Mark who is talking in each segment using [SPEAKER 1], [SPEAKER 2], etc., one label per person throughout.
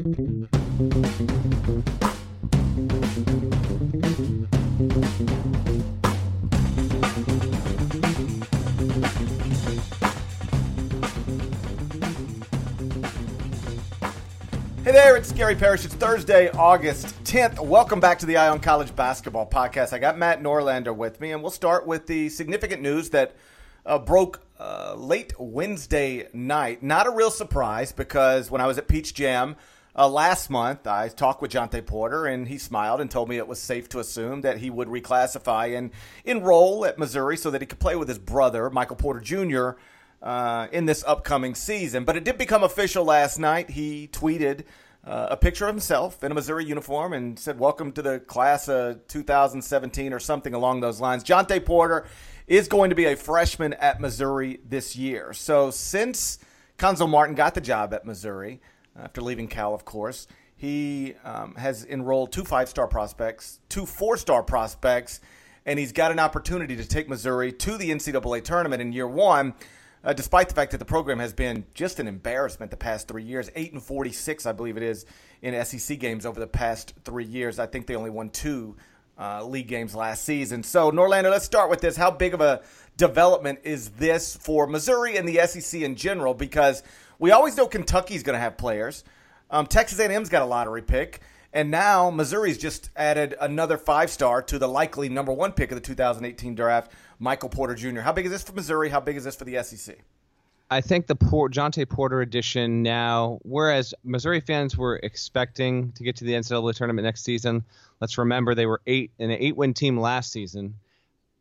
[SPEAKER 1] Hey there, it's Gary Parrish. It's Thursday, August 10th. Welcome back to the Eye on College Basketball Podcast. I got Matt Norlander with me, and we'll start with the significant news that uh, broke uh, late Wednesday night. Not a real surprise because when I was at Peach Jam uh, last month, I talked with Jontay Porter, and he smiled and told me it was safe to assume that he would reclassify and enroll at Missouri so that he could play with his brother, Michael Porter Jr., uh, in this upcoming season. But it did become official last night. He tweeted uh, a picture of himself in a Missouri uniform and said, Welcome to the class of 2017 or something along those lines. Jontay Porter is going to be a freshman at Missouri this year. So since Cuonzo Martin got the job at Missouri, after leaving Cal, of course, he um, has enrolled two five star prospects, two four star prospects, and he's got an opportunity to take Missouri to the NCAA tournament in year one uh, despite the fact that the program has been just an embarrassment the past three years. Eight and forty-six, I believe it is, in SEC games over the past three years. I think they only won two uh, league games last season. So, Norlander, let's start with this. How big of a development is this for Missouri and the SEC in general? Because we always know Kentucky's going to have players. Um, Texas A&M's got a lottery pick. And now Missouri's just added another five star to the likely number one pick of the 2018 draft, Michael Porter Jr. How big is this for Missouri? How big is this for the SEC?
[SPEAKER 2] I think the Port, Jontay Porter edition now, whereas Missouri fans were expecting to get to the NCAA tournament next season, let's remember they were eight an eight win team last season.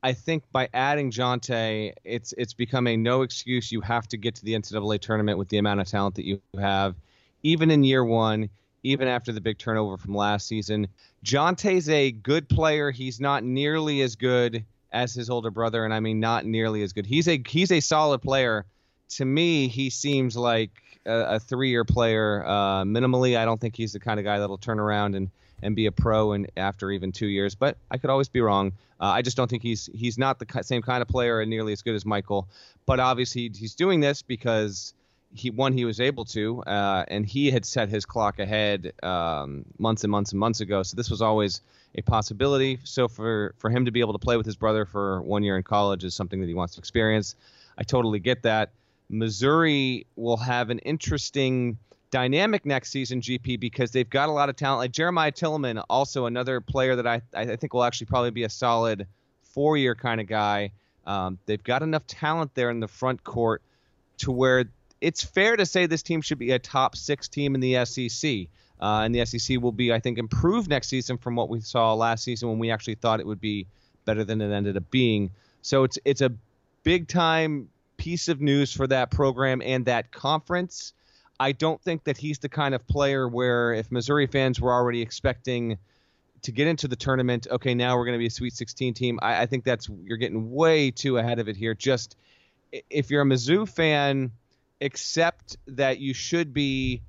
[SPEAKER 2] I think by adding Jontay, it's it's becoming no excuse. You have to get to the NCAA tournament with the amount of talent that you have, even in year one even after the big turnover from last season. Jontay's a good player. He's not nearly as good as his older brother, and I mean not nearly as good. He's a he's a solid player. To me, he seems like a, a three-year player. Uh, minimally, I don't think he's the kind of guy that'll turn around and and be a pro and after even two years. But I could always be wrong. Uh, I just don't think he's he's not the same kind of player and nearly as good as Michael. But obviously, he's doing this because he one he was able to, uh, and he had set his clock ahead um, months and months and months ago. So this was always a possibility. So for for him to be able to play with his brother for one year in college is something that he wants to experience. I totally get that. Missouri will have an interesting dynamic next season, GP, because they've got a lot of talent. Like Jeremiah Tilmon, also another player that I I think will actually probably be a solid four year kind of guy. Um, they've got enough talent there in the front court to where it's fair to say this team should be a top six team in the SEC. Uh, and the SEC will be, I think, improved next season from what we saw last season when we actually thought it would be better than it ended up being. So it's it's a big time piece of news for that program and that conference. I don't think that he's the kind of player where if Missouri fans were already expecting to get into the tournament, okay, now we're going to be a Sweet 16 team. I, I think that's you're getting way too ahead of it here. Just if you're a Mizzou fan accept that you should be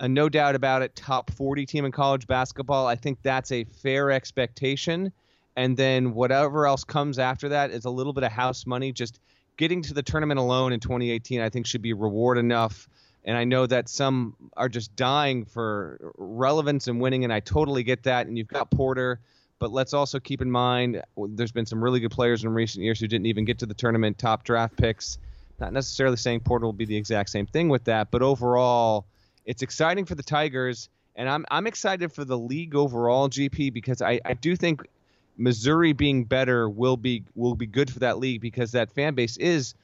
[SPEAKER 2] a no doubt about it top 40 team in college basketball. I think that's a fair expectation. And then whatever else comes after that is a little bit of house money. Just getting to the tournament alone in 2018, I think, should be reward enough. And I know that some are just dying for relevance and winning, and I totally get that. And you've got Porter, but let's also keep in mind there's been some really good players in recent years who didn't even get to the tournament, top draft picks. Not necessarily saying Porter will be the exact same thing with that, but overall, it's exciting for the Tigers, and I'm I'm excited for the league overall, GP, because I, I do think Missouri being better will be will be good for that league because that fan base is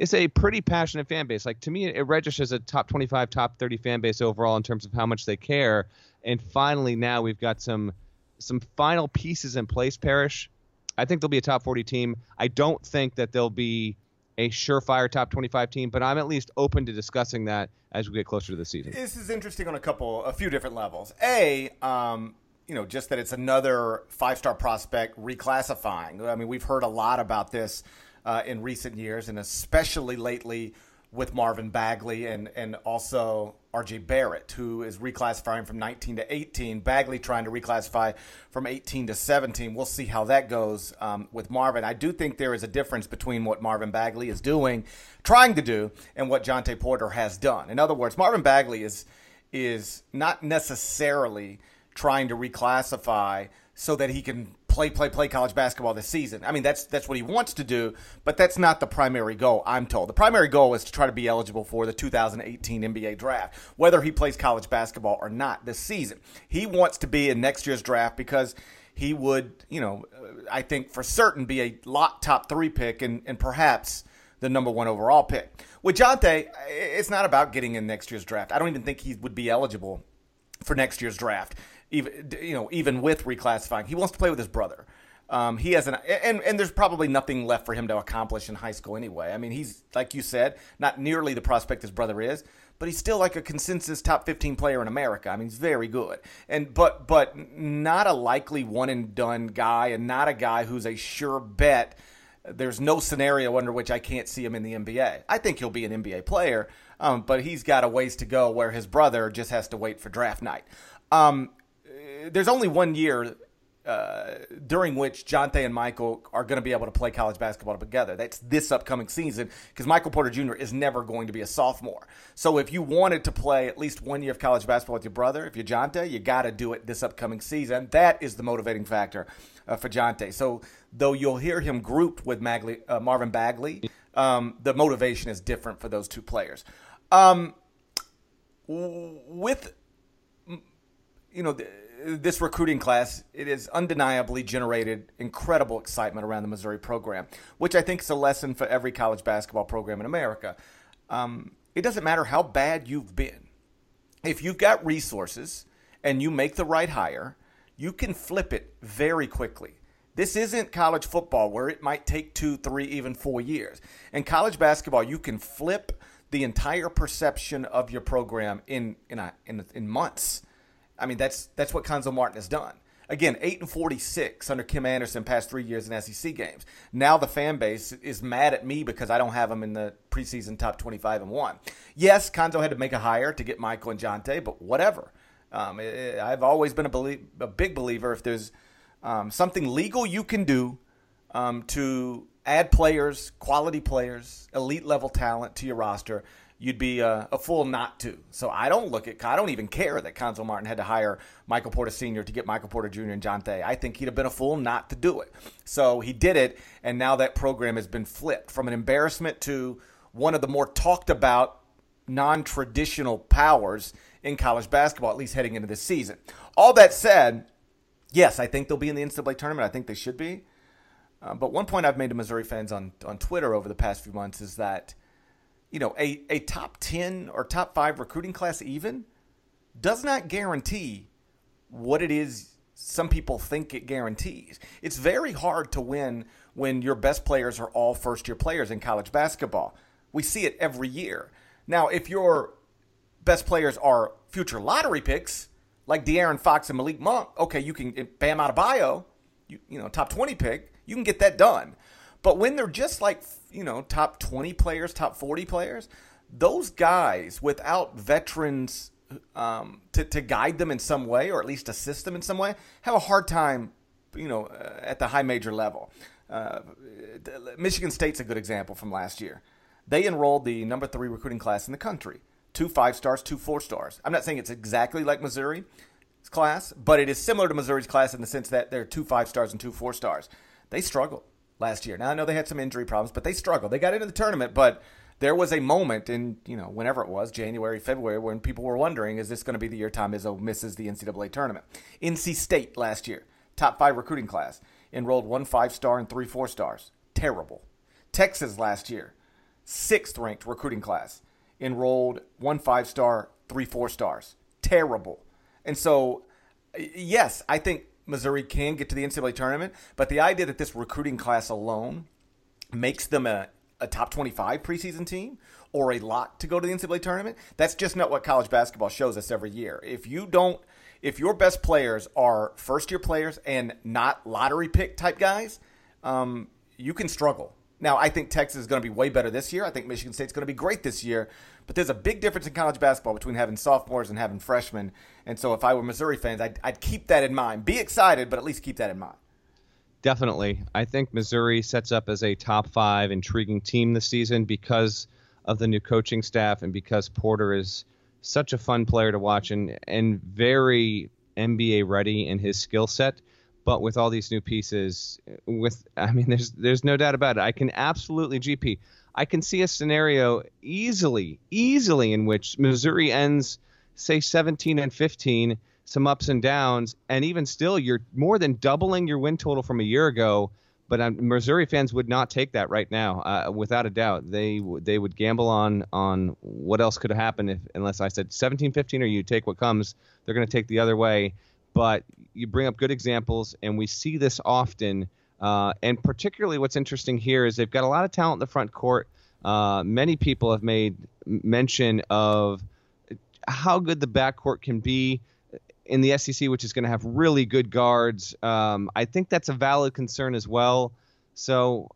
[SPEAKER 2] is a pretty passionate fan base. Like to me, it registers a top 25, top 30 fan base overall in terms of how much they care. And finally, now we've got some some final pieces in place. Parrish, I think they'll be a top 40 team. I don't think that they'll be a surefire top 25 team, but I'm at least open to discussing that as we get closer to the season.
[SPEAKER 1] This is interesting on a couple, a few different levels. A, um, you know, just that it's another five star prospect reclassifying. I mean, we've heard a lot about this uh, in recent years, and especially lately with Marvin Bagley and, and also RJ Barrett, who is reclassifying from 19 to 18. Bagley trying to reclassify from 18 to 17. We'll see how that goes um, with Marvin. I do think there is a difference between what Marvin Bagley is doing, trying to do, and what Jontay Porter has done. In other words, Marvin Bagley is is not necessarily trying to reclassify so that he can play, play, play college basketball this season. I mean, that's that's what he wants to do, but that's not the primary goal. I'm told the primary goal is to try to be eligible for the 2018 NBA draft, whether he plays college basketball or not this season. He wants to be in next year's draft because he would, you know, uh, I think for certain be a lot top three pick and, and perhaps the number one overall pick. With Jontay, it's not about getting in next year's draft. I don't even think he would be eligible for next year's draft even you know even with reclassifying. He wants to play with his brother. Um, he has an and and there's probably nothing left for him to accomplish in high school anyway. I mean, he's like you said, not nearly the prospect his brother is, but he's still like a consensus top 15 player in America. I mean, he's very good, and but but not a likely one and done guy, and not a guy who's a sure bet. There's no scenario under which I can't see him in the NBA. I think he'll be an NBA player, um, but he's got a ways to go where his brother just has to wait for draft night. Um, there's only one year uh, during which Jontay and Michael are going to be able to play college basketball together. That's this upcoming season because Michael Porter Jr. is never going to be a sophomore. So if you wanted to play at least one year of college basketball with your brother, if you're Jontay, you got to do it this upcoming season. That is the motivating factor uh, for Jontay. So though you'll hear him grouped with Magley, uh, Marvin Bagley, um, the motivation is different for those two players. Um, with you know. The, this recruiting class, it has undeniably generated incredible excitement around the Missouri program, which I think is a lesson for every college basketball program in America. Um, it doesn't matter how bad you've been. If you've got resources and you make the right hire, you can flip it very quickly. This isn't college football where it might take two, three, even four years. In college basketball, you can flip the entire perception of your program in in, a, in, in months. I mean, that's that's what Cuonzo Martin has done. Again, eight and forty-six under Kim Anderson past three years in SEC games. Now the fan base is mad at me because I don't have them in the preseason top twenty-five and one. Yes, Cuonzo had to make a hire to get Michael and Jontay, but whatever. Um, it, I've always been a, belie- a, big believer if there's um, something legal you can do um, to add players, quality players, elite level talent to your roster, you'd be a, a, fool not to. So I don't look at, I don't even care that Cuonzo Martin had to hire Michael Porter Sr. to get Michael Porter Jr. and Jontay. I think he'd have been a fool not to do it. So he did it, and now that program has been flipped from an embarrassment to one of the more talked about non traditional powers in college basketball, at least heading into this season. All that said, yes, I think they'll be in the NCAA tournament. I think they should be. Uh, but one point I've made to Missouri fans on, on Twitter over the past few months is that you know, a, a top 10 or top five recruiting class, even, does not guarantee what it is some people think it guarantees. It's very hard to win when your best players are all first year players in college basketball. We see it every year. Now, if your best players are future lottery picks, like De'Aaron Fox and Malik Monk, okay, you can Bam Adebayo, you, you know, top 20 pick, you can get that done. But when they're just like, you know, top 20 players, top 40 players, those guys without veterans um, to, to guide them in some way or at least assist them in some way have a hard time, you know, uh, at the high major level. Uh, Michigan State's a good example from last year. They enrolled the number three recruiting class in the country two five stars, two four stars. I'm not saying it's exactly like Missouri's class, but it is similar to Missouri's class in the sense that there are two five stars and two four stars. They struggled last year. Now I know they had some injury problems, but they struggled. They got into the tournament, but there was a moment in you know whenever it was January, February, when people were wondering, is this going to be the year Tom Izzo misses the NCAA tournament? NC State last year, top five recruiting class, enrolled one five star and three four stars. Terrible. Texas last year, sixth ranked recruiting class, enrolled one five star, three four stars. Terrible. And so, yes, I think Missouri can get to the NCAA tournament, but the idea that this recruiting class alone makes them a, a top 25 preseason team or a lot to go to the NCAA tournament, that's just not what college basketball shows us every year. If you don't, if your best players are first year players and not lottery pick type guys, um, you can struggle. Now, I think Texas is going to be way better this year. I think Michigan State's going to be great this year. But there's a big difference in college basketball between having sophomores and having freshmen. And so if I were Missouri fans, I'd, I'd keep that in mind. Be excited, but at least keep that in mind.
[SPEAKER 2] Definitely. I think Missouri sets up as a top five intriguing team this season because of the new coaching staff and because Porter is such a fun player to watch and and very NBA ready in his skill set. But with all these new pieces, with I mean, there's there's no doubt about it. I can absolutely GP. I can see a scenario easily, easily in which Missouri ends, say, 17 and 15, some ups and downs, and even still, you're more than doubling your win total from a year ago. But um, Missouri fans would not take that right now, uh, without a doubt. They they would gamble on on what else could happen if unless I said 17-15 or you take what comes. They're going to take the other way. But you bring up good examples, and we see this often uh, and particularly, what's interesting here is they've got a lot of talent in the front court. Uh, many people have made mention of how good the backcourt can be in the SEC, which is going to have really good guards. Um, I think that's a valid concern as well. So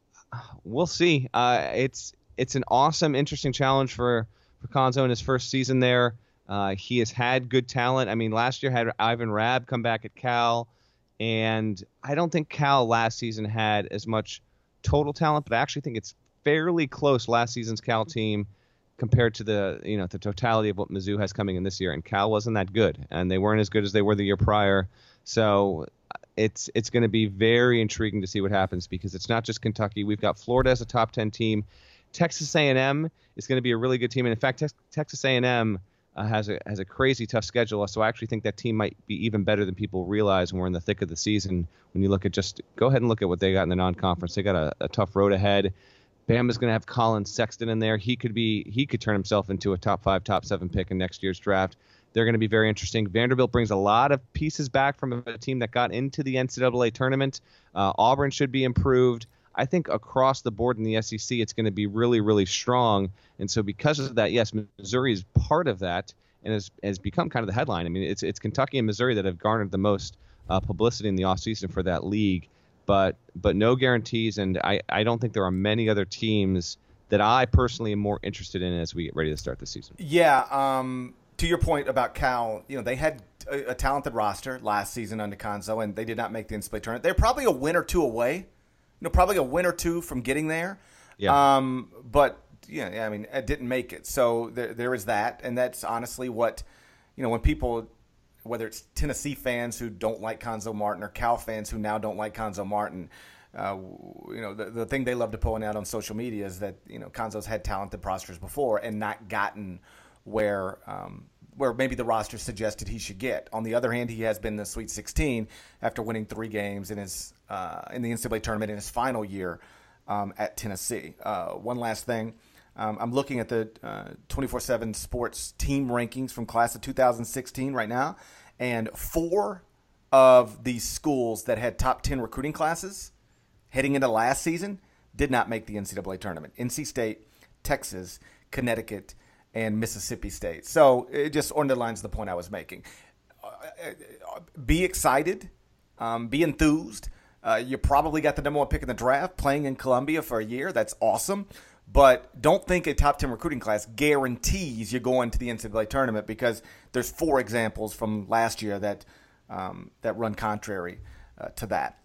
[SPEAKER 2] we'll see. Uh, it's it's an awesome, interesting challenge for for Cuonzo in his first season there. Uh, he has had good talent. I mean, last year had Ivan Rabb come back at Cal. And I don't think Cal last season had as much total talent, but I actually think it's fairly close last season's Cal team compared to the you know the totality of what Mizzou has coming in this year. And Cal wasn't that good, and they weren't as good as they were the year prior. So it's it's going to be very intriguing to see what happens because it's not just Kentucky. We've got Florida as a top ten team. Texas A&M is going to be a really good team, and in fact, Texas A&M uh, has a has a crazy tough schedule. So I actually think that team might be even better than people realize when we're in the thick of the season. When you look at just go ahead and look at what they got in the non-conference. They got a, a tough road ahead. Bama's going to have Collin Sexton in there. He could be he could turn himself into a top five, top seven pick in next year's draft. They're going to be very interesting. Vanderbilt brings a lot of pieces back from a team that got into the NCAA tournament. Uh, Auburn should be improved. I think across the board in the SEC, it's going to be really, really strong. And so, because of that, yes, Missouri is part of that and has, has become kind of the headline. I mean, it's it's Kentucky and Missouri that have garnered the most uh, publicity in the offseason for that league, but but no guarantees. And I, I don't think there are many other teams that I personally am more interested in as we get ready to start the season.
[SPEAKER 1] Yeah. Um, to your point about Cal, you know, they had a, a talented roster last season under Cuonzo, and they did not make the NCAA tournament. They're probably a win or two away know, probably a win or two from getting there. Yeah. Um, but yeah, I mean, it didn't make it. So there, there is that, and that's honestly what you know when people, whether it's Tennessee fans who don't like Cuonzo Martin or Cal fans who now don't like Cuonzo Martin. Uh, you know, the, the thing they love to point out on social media is that, you know, Cuonzo's had talented rosters before and not gotten where um, where maybe the roster suggested he should get. On the other hand, he has been the Sweet 16 after winning three games in his uh, in the NCAA tournament in his final year um, at Tennessee. Uh, one last thing. Um, I'm looking at the uh, 24 7 sports team rankings from class of 2016 right now, and four of these schools that had top 10 recruiting classes heading into last season did not make the NCAA tournament. NC State, Texas, Connecticut, and Mississippi State. So it just underlines the point I was making. Uh, uh, be excited, um, be enthused. Uh, you probably got the number one pick in the draft playing in Columbia for a year. That's awesome. But don't think a top 10 recruiting class guarantees you're going to the NCAA tournament because there's four examples from last year that, um, that run contrary uh, to that.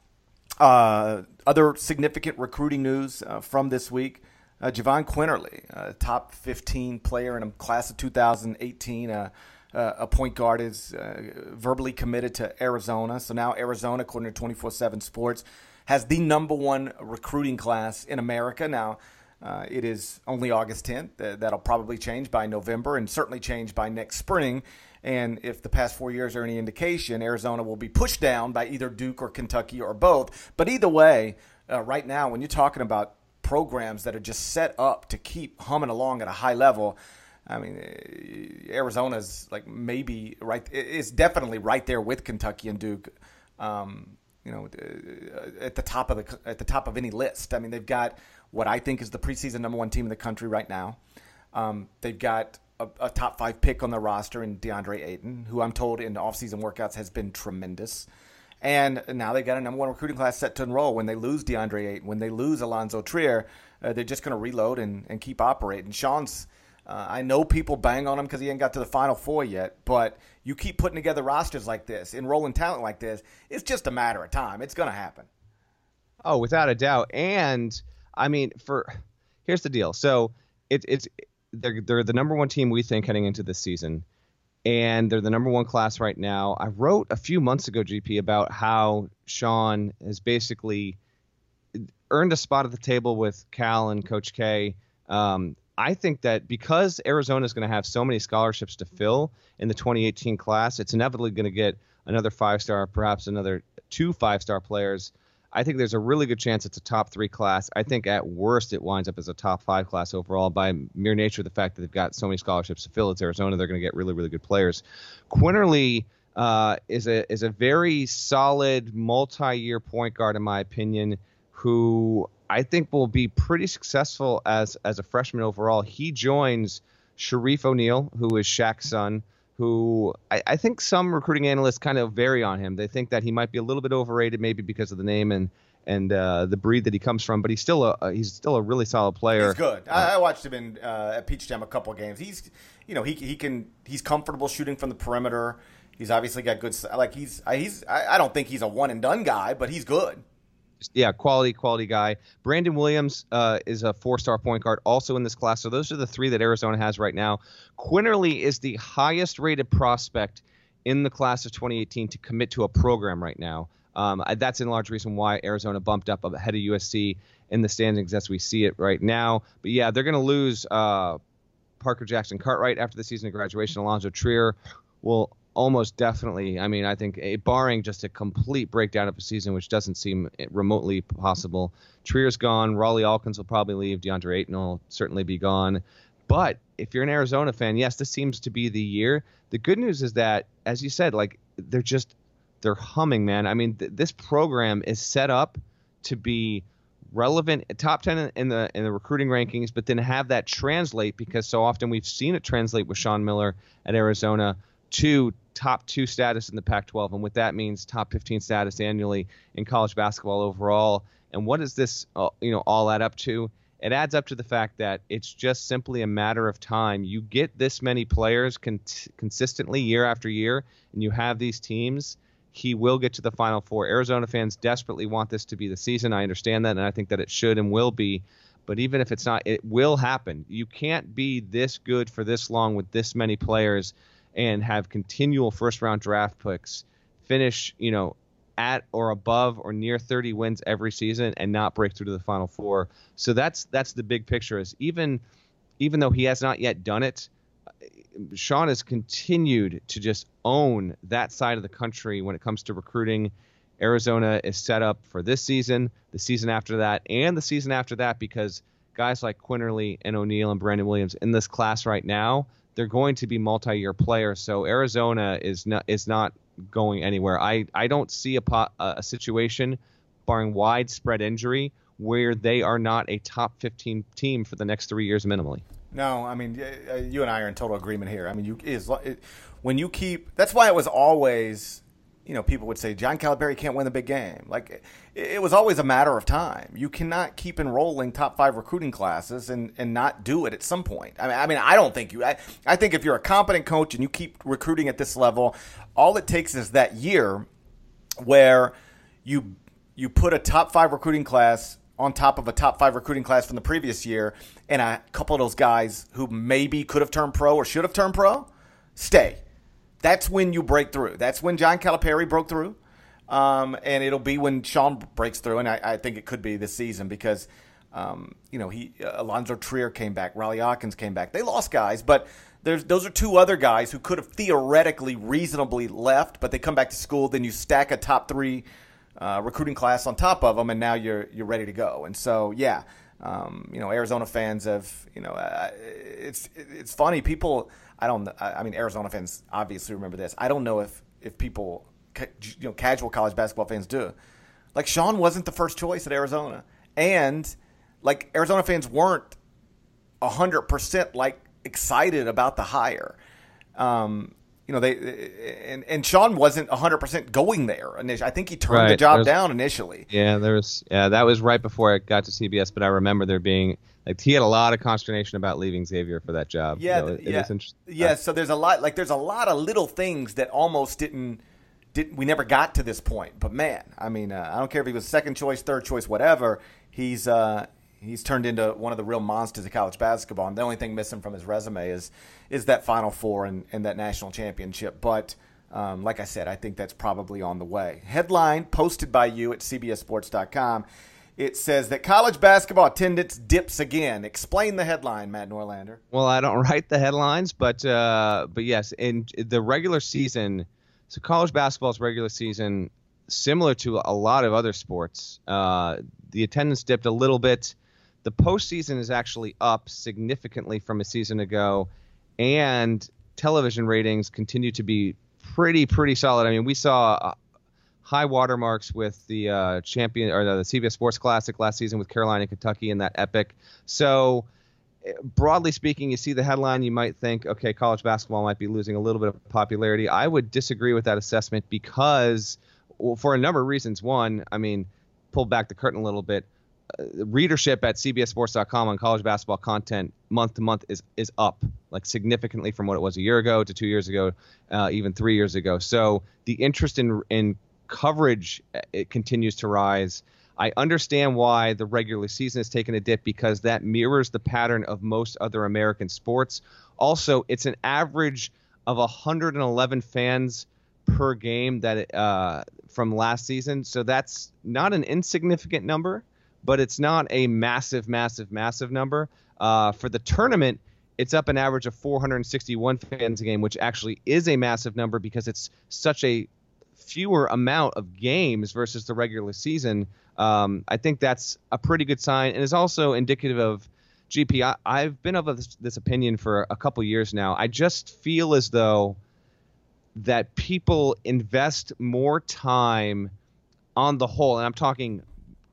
[SPEAKER 1] Uh, other significant recruiting news uh, from this week uh, Jahvon Quinerly, uh, top 15 player in a class of 2018. Uh, uh, a point guard is uh, verbally committed to Arizona. So now Arizona, according to 24 7 Sports, has the number one recruiting class in America. Now, uh, it is only August 10th. that'll probably change by November and certainly change by next spring. And if the past four years are any indication, Arizona will be pushed down by either Duke or Kentucky or both. But either way, uh, right now, when you're talking about programs that are just set up to keep humming along at a high level. I mean, eh, Arizona's like maybe right. It's definitely right there with Kentucky and Duke. Um, you know, eh, at the top of the at the top of any list. I mean, they've got what I think is the preseason number one team in the country right now. Um, they've got a, a, top five pick on the roster in DeAndre Ayton, who I'm told in offseason workouts has been tremendous. And now they got a number one recruiting class set to enroll. When they lose DeAndre Ayton, when they lose Alonzo Trier, uh, they're just going to reload and, and keep operating. Sean's, uh, I know people bang on him because he ain't got to the Final Four yet, but you keep putting together rosters like this, enrolling talent like this, it's just a matter of time. It's going to happen.
[SPEAKER 2] Oh, without a doubt. And I mean, for here's the deal. So it, it's they're they're the number one team we think heading into this season, and they're the number one class right now. I wrote a few months ago, GP, about how Sean has basically earned a spot at the table with Cal and Coach K. Um, I think that because Arizona is going to have so many scholarships to fill in the 2018 class, it's inevitably going to get another five star, perhaps another two five star players. I think there's a really good chance it's a top three class. I think at worst it winds up as a top five class overall by mere nature of the fact that they've got so many scholarships to fill. It's Arizona; they're going to get really, really good players. Quinerly uh, is a is a very solid multi-year point guard in my opinion, who I think will be pretty successful as as a freshman overall. He joins Shareef O'Neal, who is Shaq's son who I, I, think some recruiting analysts kind of vary on him. They think that he might be a little bit overrated, maybe because of the name and and uh, the breed that he comes from. But he's still a he's still a really solid player.
[SPEAKER 1] He's good. I, I watched him in uh, at Peach Jam a couple games. He's you know he he can he's comfortable shooting from the perimeter. He's obviously got good like he's he's I don't think he's a one and done guy, but he's good
[SPEAKER 2] yeah, quality, quality guy. Brandon Williams uh, is a four-star point guard, also in this class. So those are the three that Arizona has right now. Quinerly is the highest-rated prospect in the class of 2018 to commit to a program right now. Um, that's in large reason why Arizona bumped up ahead of USC in the standings as we see it right now. But yeah, they're going to lose uh, Parker Jackson Cartwright after the season of graduation. Alonzo Trier will almost definitely. I mean, I think a, barring just a complete breakdown of a season, which doesn't seem eh, remotely possible. Trier's gone. Rawle Alkins will probably leave. DeAndre Ayton will certainly be gone. But if you're an Arizona fan, yes, this seems to be the year. The good news is that, as you said, like they're just they're humming, man. I mean, th- this program is set up to be relevant top 10 in the in the recruiting rankings but then have that translate because so often we've seen it translate with Sean Miller at Arizona to top two status in the Pac 12. And what that means, top 15 status annually in college basketball overall. And what does this, uh, you know, all add up to? It adds up to the fact that it's just simply a matter of time. You get this many players con- consistently year after year, and you have these teams. He will get to the Final Four. Arizona fans desperately want this to be the season. I understand that, and I think that it should and will be. But even if it's not, it will happen. You can't be this good for this long with this many players and have continual first round draft picks finish, you know, at or above or near 30 wins every season and not break through to the final four. So that's that's the big picture is even even though he has not yet done it, Sean has continued to just own that side of the country when it comes to recruiting. Arizona is set up for this season, the season after that, and the season after that because guys like Quinerly and O'Neal and Brandon Williams in this class right now they're going to be multi-year players. So Arizona is not is not going anywhere. I I don't see a a situation, barring widespread injury, where they are not a top 15 team for the next three years minimally.
[SPEAKER 1] No, I mean you and I are in total agreement here. I mean you is when you keep that's why it was always you know, people would say John Calipari can't win the big game. Like it, it, was always a matter of time. You cannot keep enrolling top five recruiting classes and, and not do it at some point. I mean, I mean, I don't think you. I, I think if you're a competent coach and you keep recruiting at this level, all it takes is that year where you you put a top five recruiting class on top of a top five recruiting class from the previous year, and a couple of those guys who maybe could have turned pro or should have turned pro stay that's when you break through. That's when John Calipari broke through. Um, and it'll be when Sean breaks through, and I, I think it could be this season because, um, you know, he uh, Alonzo Trier came back, Rawle Alkins came back. They lost guys, but there's those are two other guys who could have theoretically reasonably left, but they come back to school. Then you stack a top three uh, recruiting class on top of them, and now you're you're ready to go. And so, yeah, um, you know, Arizona fans have, you know, uh, it's it's funny people I don't. I mean, Arizona fans obviously remember this. I don't know if if people, you know, casual college basketball fans do. Like Sean wasn't the first choice at Arizona, and like Arizona fans weren't hundred percent like excited about the hire. Um, you know, they and, and Sean wasn't 100% going there initially. I think he turned right. the job down initially.
[SPEAKER 2] Yeah, there was yeah, that was right before I got to CBS, but I remember there being like he had a lot of consternation about leaving Xavier for that job.
[SPEAKER 1] Yeah, it, yeah, it yeah. So there's a lot like there's a lot of little things that almost didn't didn't we never got to this point. But man, I mean, uh, I don't care if he was second choice, third choice, whatever. He's uh, he's turned into one of the real monsters of college basketball. And the only thing missing from his resume is is that Final Four and, and that national championship. But um, like I said, I think that's probably on the way. Headline posted by you at CBSSports.com. It says that college basketball attendance dips again. Explain the headline, Matt Norlander.
[SPEAKER 2] Well, I don't write the headlines, but uh, but yes, in the regular season, so college basketball's regular season, similar to a lot of other sports, uh, the attendance dipped a little bit. The postseason is actually up significantly from a season ago, and television ratings continue to be pretty pretty solid. I mean, we saw uh, high watermarks with the uh, champion or the CBS Sports Classic last season with Carolina and Kentucky in that epic. So eh, broadly speaking, you see the headline, you might think, okay, college basketball might be losing a little bit of popularity. I would disagree with that assessment because, well, for a number of reasons. One, I mean, pull back the curtain a little bit. Uh, readership at CBSSports.com on college basketball content month to month is is up like significantly from what it was a year ago to two years ago, uh, even three years ago. So the interest in in coverage uh, it continues to rise. I understand why the regular season has taken a dip because that mirrors the pattern of most other American sports. Also, it's an average of 111 fans per game that uh, from last season, so that's not an insignificant number but it's not a massive, massive, massive number. Uh, for the tournament, it's up an average of 461 fans a game, which actually is a massive number because it's such a fewer amount of games versus the regular season. Um, I think that's a pretty good sign, and is also indicative of GP. I, have been of this, this opinion for a couple years now. I just feel as though that people invest more time on the whole, and I'm talking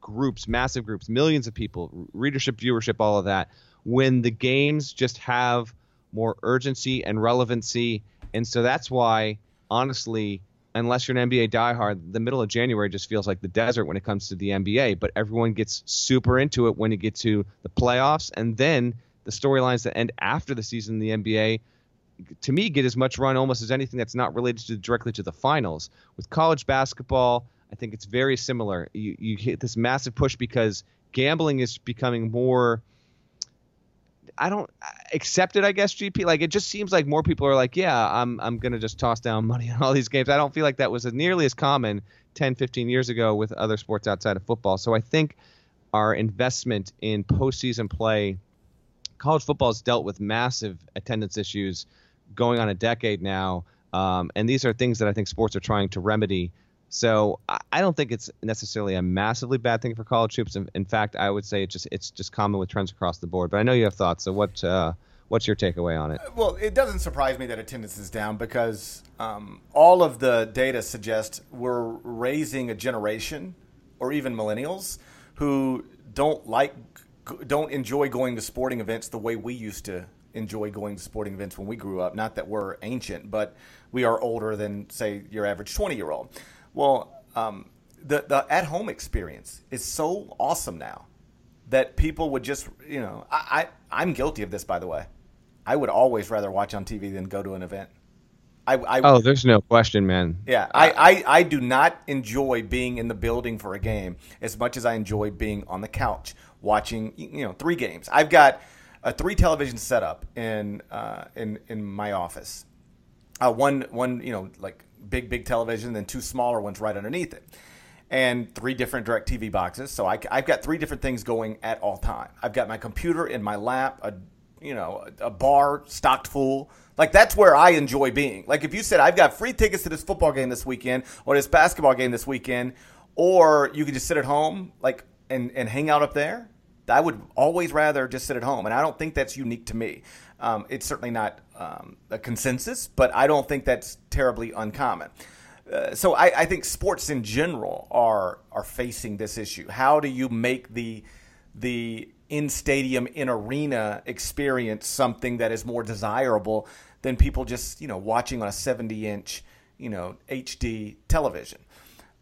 [SPEAKER 2] groups, massive groups, millions of people, readership, viewership, all of that, when the games just have more urgency and relevancy. And so that's why, honestly, unless you're an NBA diehard, the middle of January just feels like the desert when it comes to the NBA. But everyone gets super into it when you get to the playoffs, and then the storylines that end after the season in the NBA. To me, get as much run almost as anything that's not related to directly to the finals. With college basketball, I think it's very similar. You you hit this massive push because gambling is becoming more. I don't accept it. I guess GP like it just seems like more people are like, yeah, I'm I'm gonna just toss down money on all these games. I don't feel like that was nearly as common 10, 15 years ago with other sports outside of football. So I think our investment in postseason play, college football has dealt with massive attendance issues going on a decade now, um, and these are things that I think sports are trying to remedy. So I don't think it's necessarily a massively bad thing for college hoops. In, fact, I would say it's just it's just common with trends across the board. But I know you have thoughts. So what uh, what's your takeaway on it?
[SPEAKER 1] Well, it doesn't surprise me that attendance is down because um, all of the data suggests we're raising a generation, or even millennials, who don't like don't enjoy going to sporting events the way we used to enjoy going to sporting events when we grew up. Not that we're ancient, but we are older than say your average twenty year old. Well, um, the the at home experience is so awesome now that people would just you know I, I I'm guilty of this by the way. I would always rather watch on TV than go to an event.
[SPEAKER 2] I, I, oh, there's no question, man.
[SPEAKER 1] Yeah, I, I, I do not enjoy being in the building for a game as much as I enjoy being on the couch watching, you know, three games. I've got a three television setup in uh, in in my office. Uh, one one you know like big, big television, then two smaller ones right underneath it. And three different DirecTV boxes. So I, have got three different things going at all time. I've got my computer in my lap, a you know, a bar stocked full. Like that's where I enjoy being. Like if you said I've got free tickets to this football game this weekend or this basketball game this weekend, or you could just sit at home, like and and hang out up there. I would always rather just sit at home, and I don't think that's unique to me. Um, it's certainly not um, a consensus, but I don't think that's terribly uncommon. Uh, so I, I, think sports in general are are facing this issue. How do you make the the in stadium in arena experience something that is more desirable than people just you know watching on a 70 inch you know HD television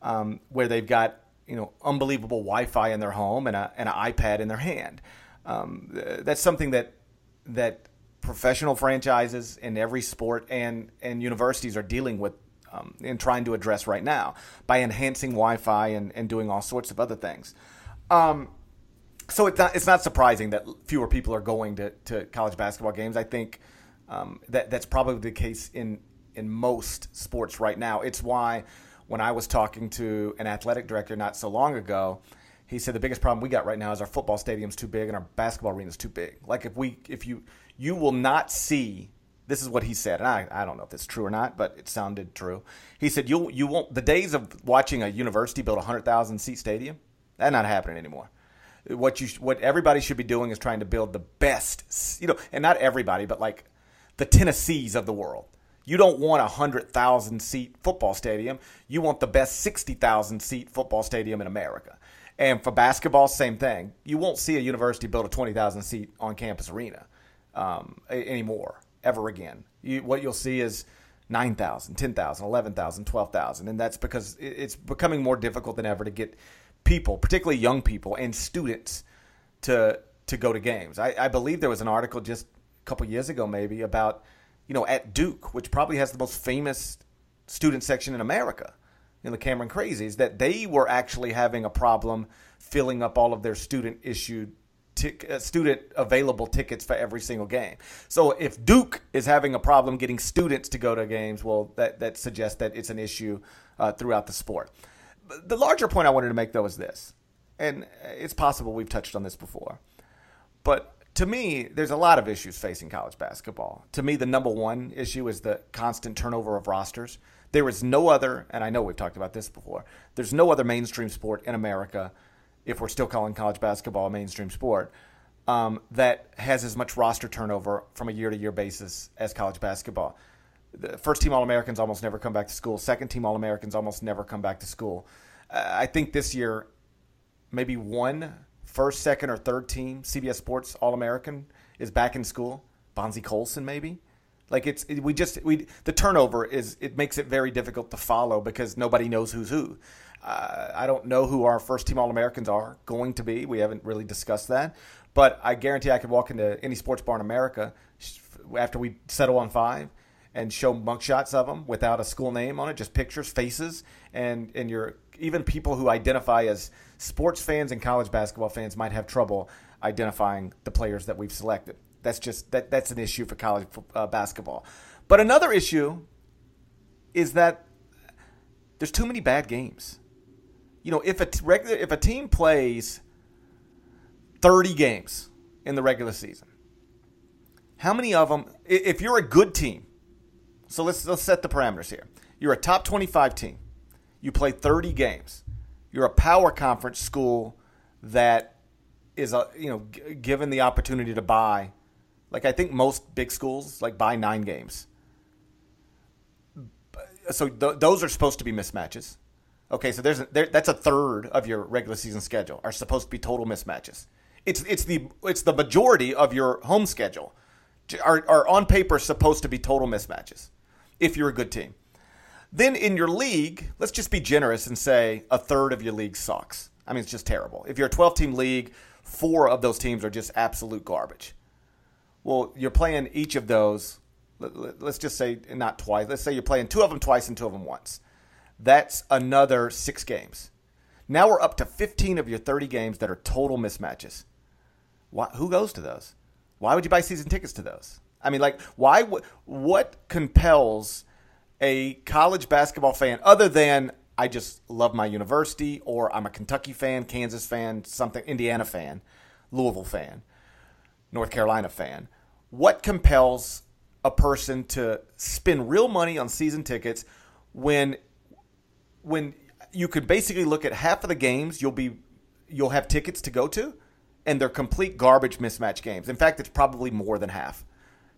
[SPEAKER 1] um, where they've got you know unbelievable Wi-Fi in their home and, a, and an iPad in their hand. Um, that's something that that professional franchises in every sport and and universities are dealing with um, and trying to address right now by enhancing Wi-Fi and, and doing all sorts of other things. Um, so it's not it's not surprising that fewer people are going to, to college basketball games. I think um, that that's probably the case in in most sports right now. It's why when I was talking to an athletic director not so long ago, he said the biggest problem we got right now is our football stadium's too big and our basketball arena's too big. Like if we if you you will not see this is what he said, and I, I don't know if it's true or not, but it sounded true. He said you you won't the days of watching a university build a hundred thousand seat stadium that's not happening anymore. What you what everybody should be doing is trying to build the best, you know, and not everybody, but like the Tennessees of the world. You don't want a hundred thousand seat football stadium. You want the best sixty thousand seat football stadium in America. And for basketball, same thing. You won't see a university build a twenty thousand seat on campus arena um, anymore ever again. You, what you'll see is 9,000, 10,000, 11,000, 12,000. And that's because it's becoming more difficult than ever to get people, particularly young people and students, to to go to games. I, I believe there was an article just a couple years ago, maybe, about, you know, at Duke, which probably has the most famous student section in America, in the Cameron Crazies, that they were actually having a problem filling up all of their student issued uh, student available tickets for every single game. So if Duke is having a problem getting students to go to games, well, that that suggests that it's an issue uh, throughout the sport. The larger point I wanted to make though is this, and it's possible we've touched on this before, but to me, there's a lot of issues facing college basketball. To me, the number one issue is the constant turnover of rosters. There is no other, and I know we've talked about this before. There's no other mainstream sport in America if we're still calling college basketball a mainstream sport, um, that has as much roster turnover from a year to year basis as college basketball. The first team All Americans almost never come back to school. Second team All Americans almost never come back to school. Uh, I think this year, maybe one first, second, or third team CBS Sports All American is back in school. Bonzie Colson, maybe. Like it's it, we just we the turnover is it makes it very difficult to follow because nobody knows who's who. Uh, I don't know who our first team All Americans are going to be. We haven't really discussed that. But I guarantee I could walk into any sports bar in America after we settle on five and show mugshots of them without a school name on it, just pictures, faces, and and your even people who identify as sports fans and college basketball fans might have trouble identifying the players that we've selected. That's just that that's an issue for college uh, basketball. But another issue is that there's too many bad games you know, if a regular if a team plays 30 games in the regular season, how many of them if you're a good team. So let's let's set the parameters here. You're a top 25 team. You play 30 games. You're a power conference school that is a, you know g- given the opportunity to buy like I think most big schools like buy 9 games. So th- those are supposed to be mismatches. Okay, so there's there, that's a third of your regular season schedule are supposed to be total mismatches. It's it's the it's the majority of your home schedule are, are on paper supposed to be total mismatches if you're a good team. Then in your league, let's just be generous and say a third of your league sucks. I mean, it's just terrible. If you're a 12 team league, four of those teams are just absolute garbage. Well, you're playing each of those. Let's just say not twice. Let's say you're playing two of them twice and two of them once. That's another six games. Now we're up to 15 of your 30 games that are total mismatches. Why, who goes to those? Why would you buy season tickets to those? I mean, like, why? What compels a college basketball fan other than I just love my university or I'm a Kentucky fan, Kansas fan, something, Indiana fan, Louisville fan, North Carolina fan? What compels a person to spend real money on season tickets when when you could basically look at half of the games you'll be you'll have tickets to go to and they're complete garbage mismatch games. In fact, it's probably more than half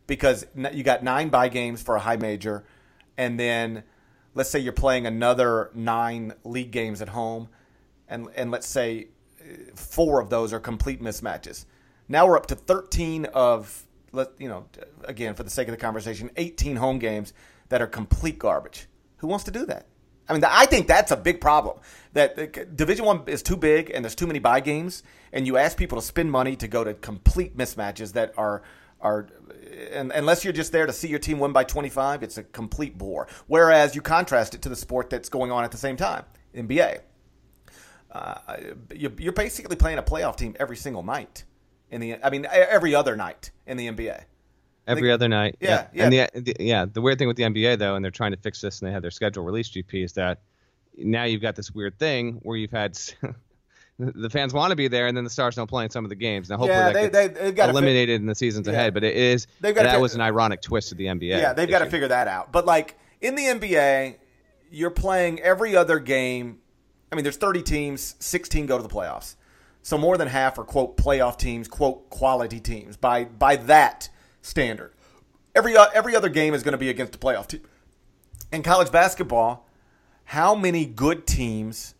[SPEAKER 1] because you got nine buy games for a high major, and then let's say you're playing another nine league games at home, and and let's say uh, four of those are complete mismatches. Now we're up to 13 of let you know again for the sake of the conversation, 18 home games that are complete garbage. Who wants to do that? I mean, I think that's a big problem. That Division One is too big, and there's too many buy games, and you ask people to spend money to go to complete mismatches that are are, and unless you're just there to see your team win by 25, it's a complete bore. Whereas you contrast it to the sport that's going on at the same time, NBA. uh, you're basically playing a playoff team every single night in the. I mean, every other night in the NBA.
[SPEAKER 2] Every other night.
[SPEAKER 1] Yeah,
[SPEAKER 2] yeah. yeah. And the, the, yeah, the weird thing with the NBA though, and they're trying to fix this, and they have their schedule release GP is that now you've got this weird thing where you've had the fans want to be there, and then the Stars don't play in some of the games. Now, hopefully,
[SPEAKER 1] yeah,
[SPEAKER 2] that
[SPEAKER 1] they,
[SPEAKER 2] gets
[SPEAKER 1] they, got
[SPEAKER 2] eliminated in the seasons yeah. ahead. But it is that was an ironic twist of the NBA.
[SPEAKER 1] Yeah, they've got to figure that out. But like in the NBA, you're playing every other game. I mean, there's 30 teams, 16 go to the playoffs. So more than half are quote playoff teams, quote quality teams by by that standard. Every uh, every other game is going to be against a playoff team. In college basketball, how many good teams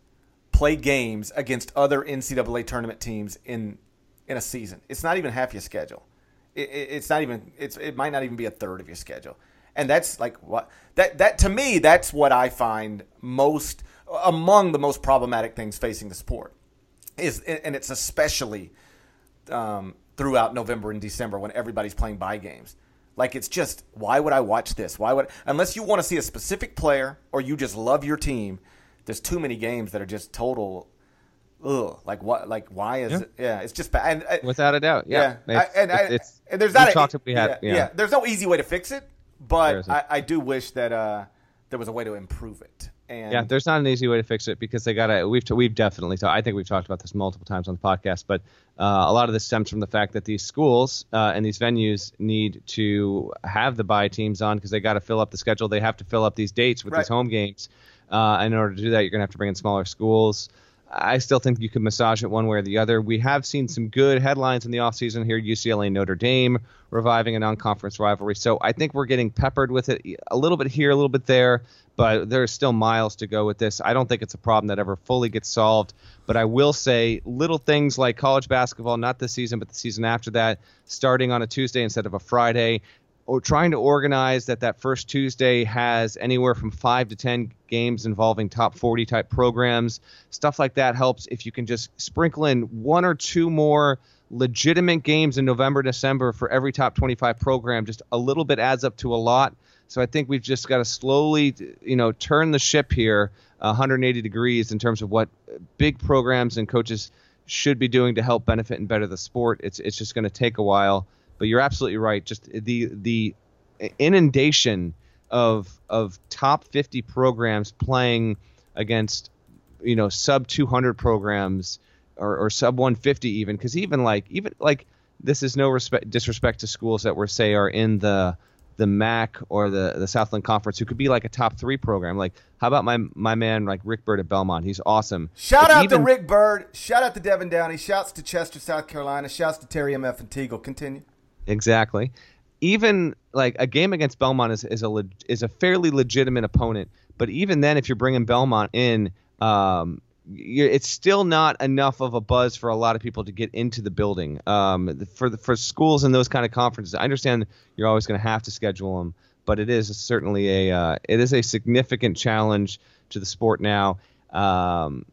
[SPEAKER 1] play games against other NCAA tournament teams in in a season. It's not even half your schedule. It, it, it's not even. It's it might not even be a third of your schedule. And that's like what that that to me that's what I find most among the most problematic things facing the sport is and it's especially um, throughout November and December when everybody's playing buy games. Like it's just why would I watch this? Why would unless you want to see a specific player or you just love your team there's too many games that are just total ugh, like what, like why is yeah. it? Yeah, it's just bad. And,
[SPEAKER 2] Without a doubt, yeah.
[SPEAKER 1] yeah.
[SPEAKER 2] It's,
[SPEAKER 1] I, and,
[SPEAKER 2] it's,
[SPEAKER 1] and there's not
[SPEAKER 2] a, we
[SPEAKER 1] had, yeah, yeah, There's no easy way to fix it, but I, I, do wish that uh, there was a way to improve it. And
[SPEAKER 2] yeah, there's not an easy way to fix it because they got to. We've we've definitely. I think we've talked about this multiple times on the podcast, but uh, a lot of this stems from the fact that these schools uh, and these venues need to have the buy teams on because they got to fill up the schedule. They have to fill up these dates with
[SPEAKER 1] right.
[SPEAKER 2] these home games. Uh, and in order to do that, you're going to have to bring in smaller schools. I still think you could massage it one way or the other. We have seen some good headlines in the offseason here UCLA Notre Dame reviving a non conference rivalry. So I think we're getting peppered with it a little bit here, a little bit there, but there's still miles to go with this. I don't think it's a problem that ever fully gets solved. But I will say little things like college basketball, not this season, but the season after that, starting on a Tuesday instead of a Friday, or trying to organize that that first Tuesday has anywhere from five to ten games involving top 40 type programs. Stuff like that helps if you can just sprinkle in one or two more legitimate games in November, December for every top 25 program. Just a little bit adds up to a lot. So I think we've just got to slowly, you know, turn the ship here 180 degrees in terms of what big programs and coaches should be doing to help benefit and better the sport. It's it's just going to take a while. But you're absolutely right. Just the the inundation of of top 50 programs playing against you know sub 200 programs or, or sub 150 even because even like even like this is no respect disrespect to schools that were say are in the the MAC or the the Southland Conference who could be like a top three program. Like how about my my man like Rick Byrd at Belmont? He's awesome.
[SPEAKER 1] Shout but out even, to Rick Byrd. Shout out to Devin Downey. Shouts to Chester, South Carolina. Shouts to Terry M. F. and Teagle. Continue.
[SPEAKER 2] Exactly. Even like a game against Belmont is is a is a fairly legitimate opponent, but even then, if you're bringing Belmont in, um, it's still not enough of a buzz for a lot of people to get into the building. Um, for the, for schools and those kind of conferences, I understand you're always going to have to schedule them, but it is certainly a uh, it is a significant challenge to the sport now. Um,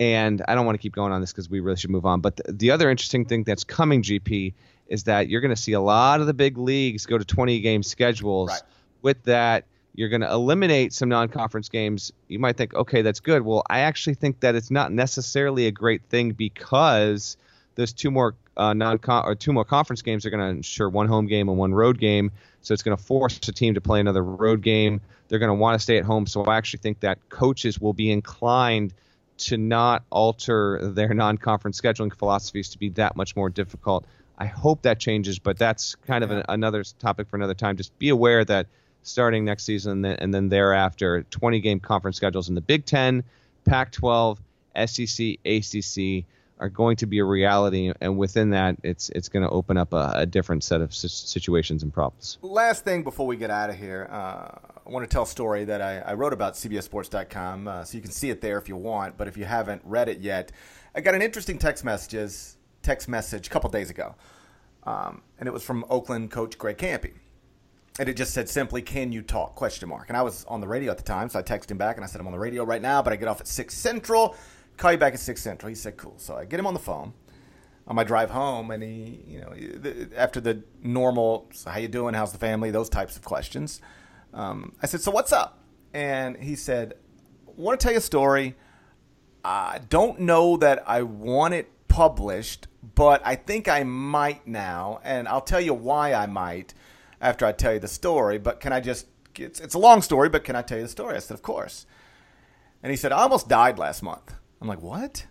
[SPEAKER 2] and I don't want to keep going on this because we really should move on. But the, the other interesting thing that's coming, GP, is that you're going to see a lot of the big leagues go to 20 game schedules.
[SPEAKER 1] Right.
[SPEAKER 2] With that, you're going to eliminate some non-conference games. You might think, okay, that's good. Well, I actually think that it's not necessarily a great thing because those two more uh, non or two more conference games are going to ensure one home game and one road game. So it's going to force a team to play another road game. They're going to want to stay at home. So I actually think that coaches will be inclined to not alter their non-conference scheduling philosophies to be that much more difficult. I hope that changes, but that's kind of an, another topic for another time. Just be aware that starting next season and then, and then thereafter, 20 game conference schedules in the Big Ten, Pac 12, SEC, ACC are going to be a reality, and within that, it's it's going to open up a, a different set of situations and problems.
[SPEAKER 1] Last thing before we get out of here, uh, I want to tell a story that I, I wrote about CBSSports.com, uh, so you can see it there if you want. But if you haven't read it yet, I got an interesting text messages text message a couple days ago, um, and it was from Oakland coach Greg Kampe, and it just said simply, "Can you talk?" question mark. And I was on the radio at the time, so I texted him back and I said, "I'm on the radio right now, but I get off at six central. Call you back at six central." He said, "Cool." So I get him on the phone on my drive home, and he, you know, after the normal, so "How you doing? How's the family?" Those types of questions. Um, I said, "So what's up?" And he said, "Want to tell you a story." I don't know that I want it published, but I think I might now, and I'll tell you why I might after I tell you the story. But can I just? It's, it's a long story, but can I tell you the story? I said, of course. And he said, I almost died last month. I'm like, what?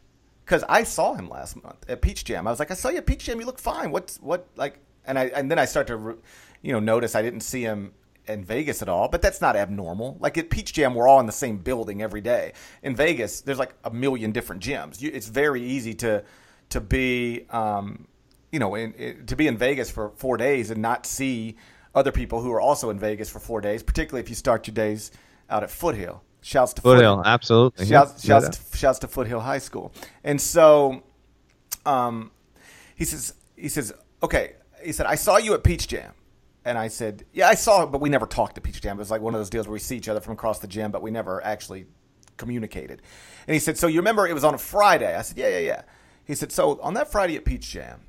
[SPEAKER 1] Because I saw him last month at Peach Jam. I was like, I saw you at Peach Jam. You look fine. What's what like? And I and then I start to, you know, notice I didn't see him in Vegas at all, but that's not abnormal. Like at Peach Jam, we're all in the same building every day. In Vegas, there's like a million different gyms. You, it's very easy to to be, um, you know, in, in, to be in Vegas for four days and not see other people who are also in Vegas for four days, particularly if you start your days out at Foothill. Shouts to
[SPEAKER 2] Foothill, Foothill. absolutely.
[SPEAKER 1] Shouts, yeah. shouts, to, shouts to Foothill High School. And so, um, he says, he says, okay. He said, I saw you at Peach Jam. And I said, yeah, I saw it, but we never talked at Peach Jam. It was like one of those deals where we see each other from across the gym, but we never actually communicated. And he said, so you remember it was on a Friday? I said, yeah, yeah, yeah. He said, so on that Friday at Peach Jam,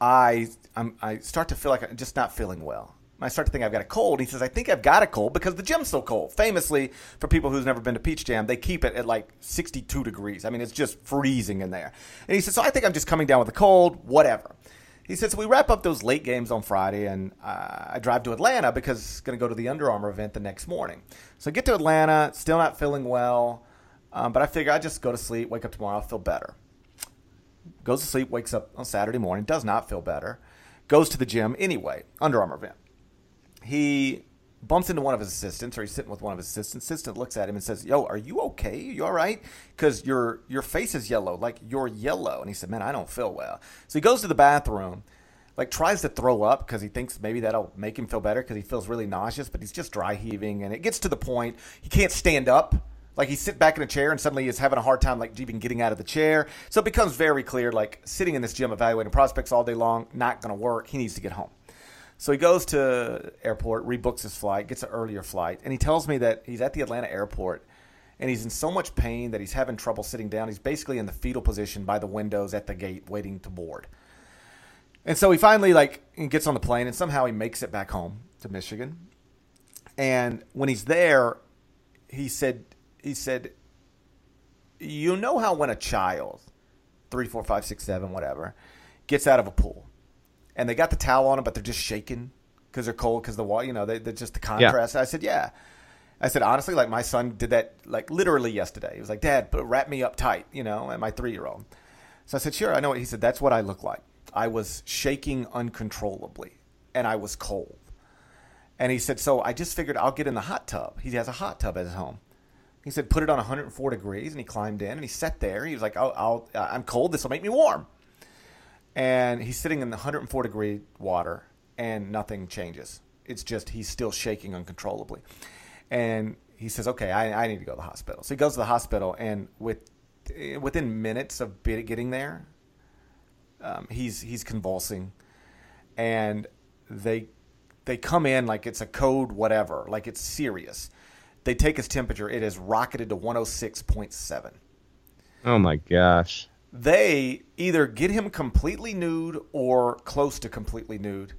[SPEAKER 1] I I'm, i start to feel like I'm just not feeling well. I start to think I've got a cold. He says, I think I've got a cold because the gym's so cold. Famously, for people who's never been to Peach Jam, they keep it at like 62 degrees. I mean, it's just freezing in there. And he says, so I think I'm just coming down with a cold, whatever. He said, so we wrap up those late games on Friday, and uh, I drive to Atlanta because I'm going to go to the Under Armour event the next morning. So I get to Atlanta, still not feeling well, um, but I figure I just go to sleep, wake up tomorrow, I'll feel better. Goes to sleep, wakes up on Saturday morning, does not feel better, goes to the gym anyway, Under Armour event. He bumps into one of his assistants, or he's sitting with one of his assistants. Assistant looks at him and says, "Yo, are you okay? You all right? Because your your face is yellow, like you're yellow." And he said, "Man, I don't feel well." So he goes to the bathroom, like tries to throw up because he thinks maybe that'll make him feel better because he feels really nauseous, but he's just dry heaving, and it gets to the point he can't stand up. Like he sit back in a chair and suddenly he's having a hard time like even getting out of the chair. So it becomes very clear like sitting in this gym evaluating prospects all day long not going to work. He needs to get home. So he goes to airport, rebooks his flight, gets an earlier flight, and he tells me that he's at the Atlanta airport and he's in so much pain that he's having trouble sitting down. He's basically in the fetal position by the windows at the gate waiting to board. And so he finally like gets on the plane and somehow he makes it back home to Michigan. And when he's there, he said he said you know how when a child, three, four, five, six, seven, whatever, gets out of a pool and they got the towel on them, but they're just shaking because they're cold because the wall, you know, they, are just the contrast. Yeah. I said, yeah. I said, honestly, like my son did that like literally yesterday. He was like, Dad, wrap me up tight, you know, and my three year old. So I said, sure, I know what he said. That's what I look like. I was shaking uncontrollably and I was cold. And he said, so I just figured I'll get in the hot tub. He has a hot tub at his home. He said, put it on 104 degrees, and he climbed in and he sat there. He was like, I'll, I'll I'm cold. This will make me warm and he's sitting in the 104 degree water and nothing changes. It's just he's still shaking uncontrollably. And he says, "Okay, I, I need to go to the hospital." So he goes to the hospital, and with within minutes of getting there, um, he's he's convulsing, and they they come in like it's a code whatever, like it's serious. They take his temperature; It has rocketed to 106.7.
[SPEAKER 2] Oh my gosh!
[SPEAKER 1] they either get him completely nude or close to completely nude.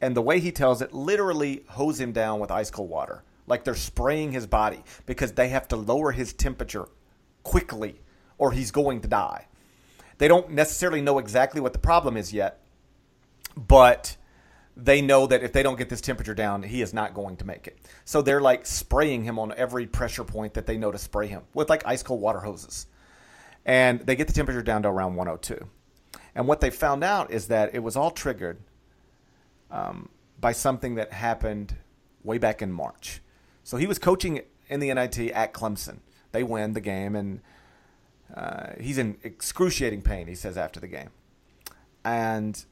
[SPEAKER 1] And the way he tells it, literally hose him down with ice cold water. Like they're spraying his body because they have to lower his temperature quickly or he's going to die. They don't necessarily know exactly what the problem is yet, but they know that if they don't get this temperature down, he is not going to make it. So they're like spraying him on every pressure point that they know to spray him with like ice cold water hoses and they get the temperature down to around 102. And what they found out is that it was all triggered um, by something that happened way back in March. So he was coaching in the NIT at Clemson. They win the game, and uh, he's in excruciating pain, he says after the game. And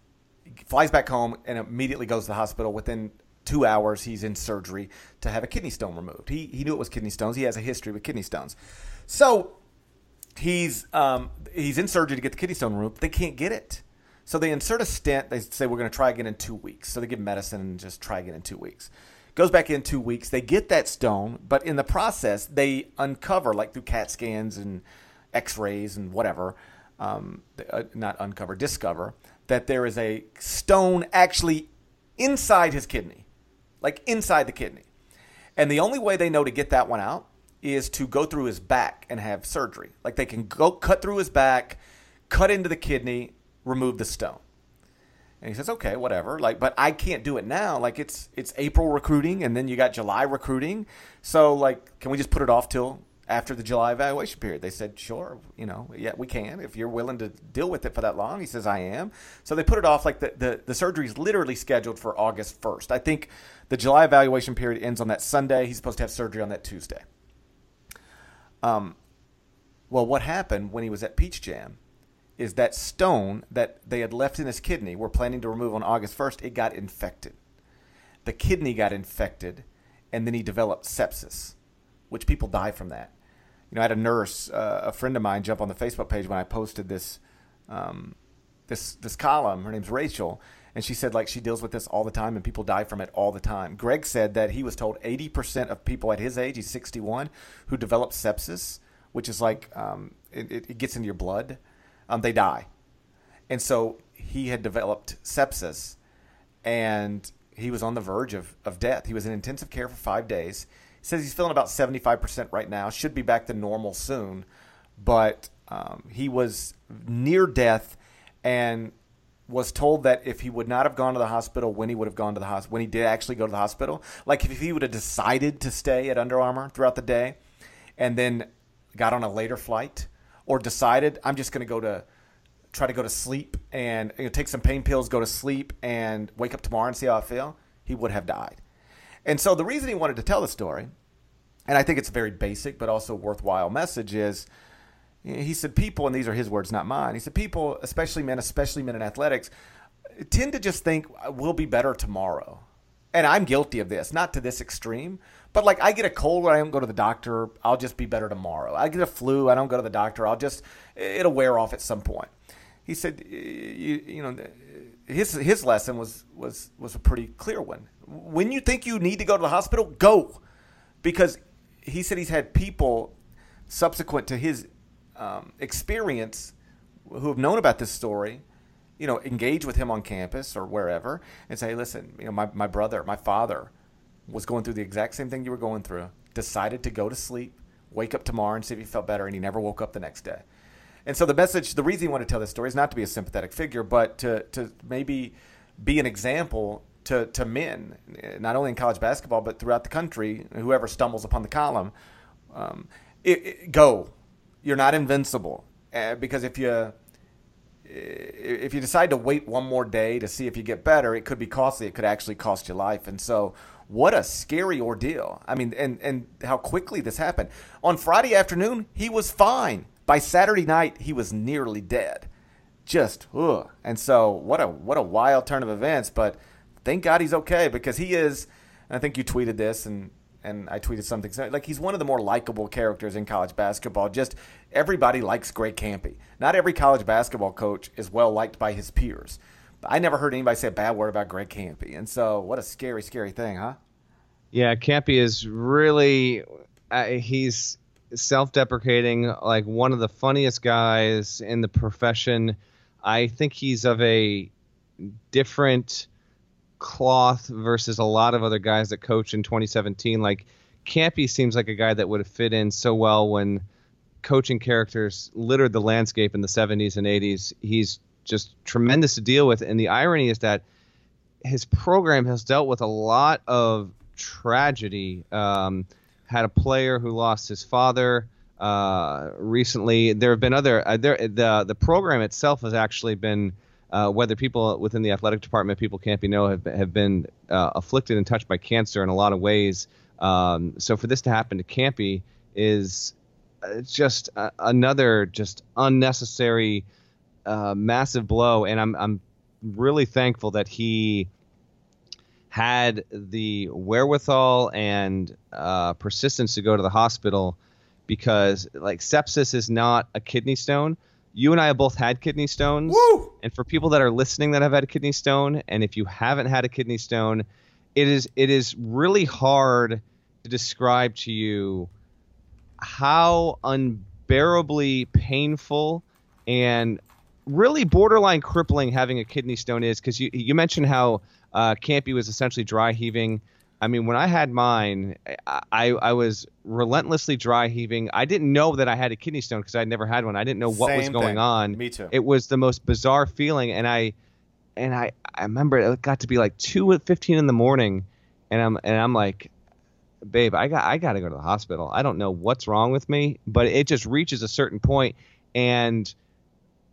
[SPEAKER 1] flies back home and immediately goes to the hospital. Within two hours, he's in surgery to have a kidney stone removed. He, he knew it was kidney stones. He has a history with kidney stones. So he's um, he's in surgery to get the kidney stone removed. They can't get it, so they insert a stent. They say we're going to try again in two weeks. So they give medicine and just try again in two weeks. Goes back in two weeks. They get that stone, but in the process, they uncover like through CAT scans and X-rays and whatever. Um, uh, not uncover, discover that there is a stone actually inside his kidney, like inside the kidney. And the only way they know to get that one out is to go through his back and have surgery. Like they can go cut through his back, cut into the kidney, remove the stone. And he says, "Okay, whatever." Like, but I can't do it now. Like it's it's April recruiting, and then you got July recruiting. So like, can we just put it off till after the July evaluation period? They said, "Sure, you know, yeah, we can if you're willing to deal with it for that long." He says, "I am." So they put it off. Like the the, the surgery is literally scheduled for August first. I think the July evaluation period ends on that Sunday. He's supposed to have surgery on that Tuesday. Um, well, what happened when he was at Peach Jam? is that stone that they had left in his kidney, were planning to remove on August 1st, it got infected. The kidney got infected, and then he developed sepsis, which people die from that. You know, I had a nurse, uh, a friend of mine, jump on the Facebook page when I posted this, um, this this column. Her name's Rachel, and she said like she deals with this all the time, and people die from it all the time. Greg said that he was told 80% of people at his age, he's 61, who develop sepsis, which is like um, it, it gets into your blood um, they die. And so he had developed sepsis and he was on the verge of, of death. He was in intensive care for five days. Says he's feeling about 75% right now, should be back to normal soon. But um, he was near death and was told that if he would not have gone to the hospital when he would have gone to the hospital, when he did actually go to the hospital, like if he would have decided to stay at Under Armour throughout the day and then got on a later flight or decided I'm just going to go to try to go to sleep and you know, take some pain pills, go to sleep, and wake up tomorrow and see how I feel, he would have died. And so the reason he wanted to tell the story, and I think it's a very basic but also worthwhile message, is he said people, and these are his words, not mine. He said people, especially men, especially men in athletics, tend to just think we'll be better tomorrow. And I'm guilty of this, not to this extreme, but like I get a cold, I don't go to the doctor. I'll just be better tomorrow. I get a flu, I don't go to the doctor. I'll just it'll wear off at some point. He said, you, you know, his his lesson was was was a pretty clear one. When you think you need to go to the hospital, go, because he said he's had people subsequent to his um, experience who have known about this story you know, engage with him on campus or wherever and say, listen, you know, my, my brother, my father was going through the exact same thing you were going through, decided to go to sleep, wake up tomorrow and see if he felt better, and he never woke up the next day. And so the message, the reason you want to tell this story is not to be a sympathetic figure, but to, to maybe be an example to, to men, not only in college basketball, but throughout the country, whoever stumbles upon the column, um, it, it, go. You're not invincible. Uh, because if you if you decide to wait one more day to see if you get better, it could be costly. It could actually cost you life. And so, what a scary ordeal. I mean, and and how quickly this happened. On Friday afternoon, he was fine. By Saturday night, he was nearly dead. Just ugh. And so, what a what a wild turn of events. But thank God he's okay because he is. I think you tweeted this, and and I tweeted something like he's one of the more likable characters in college basketball. Just everybody likes Greg Kampe. Not every college basketball coach is well liked by his peers. I never heard anybody say a bad word about Greg Kampe. And so, what a scary, scary thing, huh?
[SPEAKER 2] Yeah, Kampe is really uh, he's self-deprecating, like one of the funniest guys in the profession. I think he's of a different cloth versus a lot of other guys that coach in 2017. Like Kampe seems like a guy that would have fit in so well when coaching characters littered the landscape in the 70s and 80s. He's just tremendous to deal with. And the irony is that his program has dealt with a lot of tragedy. Um, had a player who lost his father uh, recently. There have been other. Uh, there, the the program itself has actually been. Uh, whether people within the athletic department, people be know, have, have been uh, afflicted and touched by cancer in a lot of ways. Um, so for this to happen to Kampe is it's just uh, another just unnecessary uh, massive blow and I'm I'm really thankful that he had the wherewithal and uh, persistence to go to the hospital because like sepsis is not a kidney stone. You and I have both had kidney stones.
[SPEAKER 1] Woo!
[SPEAKER 2] And for people that are listening that have had a kidney stone, and if you haven't had a kidney stone, it is it is really hard to describe to you how unbearably painful and really borderline crippling having a kidney stone is because you, you mentioned how uh, Kampe was essentially dry heaving. I mean, when I had mine, I I was relentlessly dry heaving. I didn't know that I had a kidney stone because I'd never had one. I didn't know what
[SPEAKER 1] Same
[SPEAKER 2] was going
[SPEAKER 1] thing.
[SPEAKER 2] on.
[SPEAKER 1] Me too.
[SPEAKER 2] It was the most bizarre feeling, and I and I I remember it got to be like two fifteen in the morning, and I'm and I'm like, babe, I got I got to go to the hospital. I don't know what's wrong with me, but it just reaches a certain point, and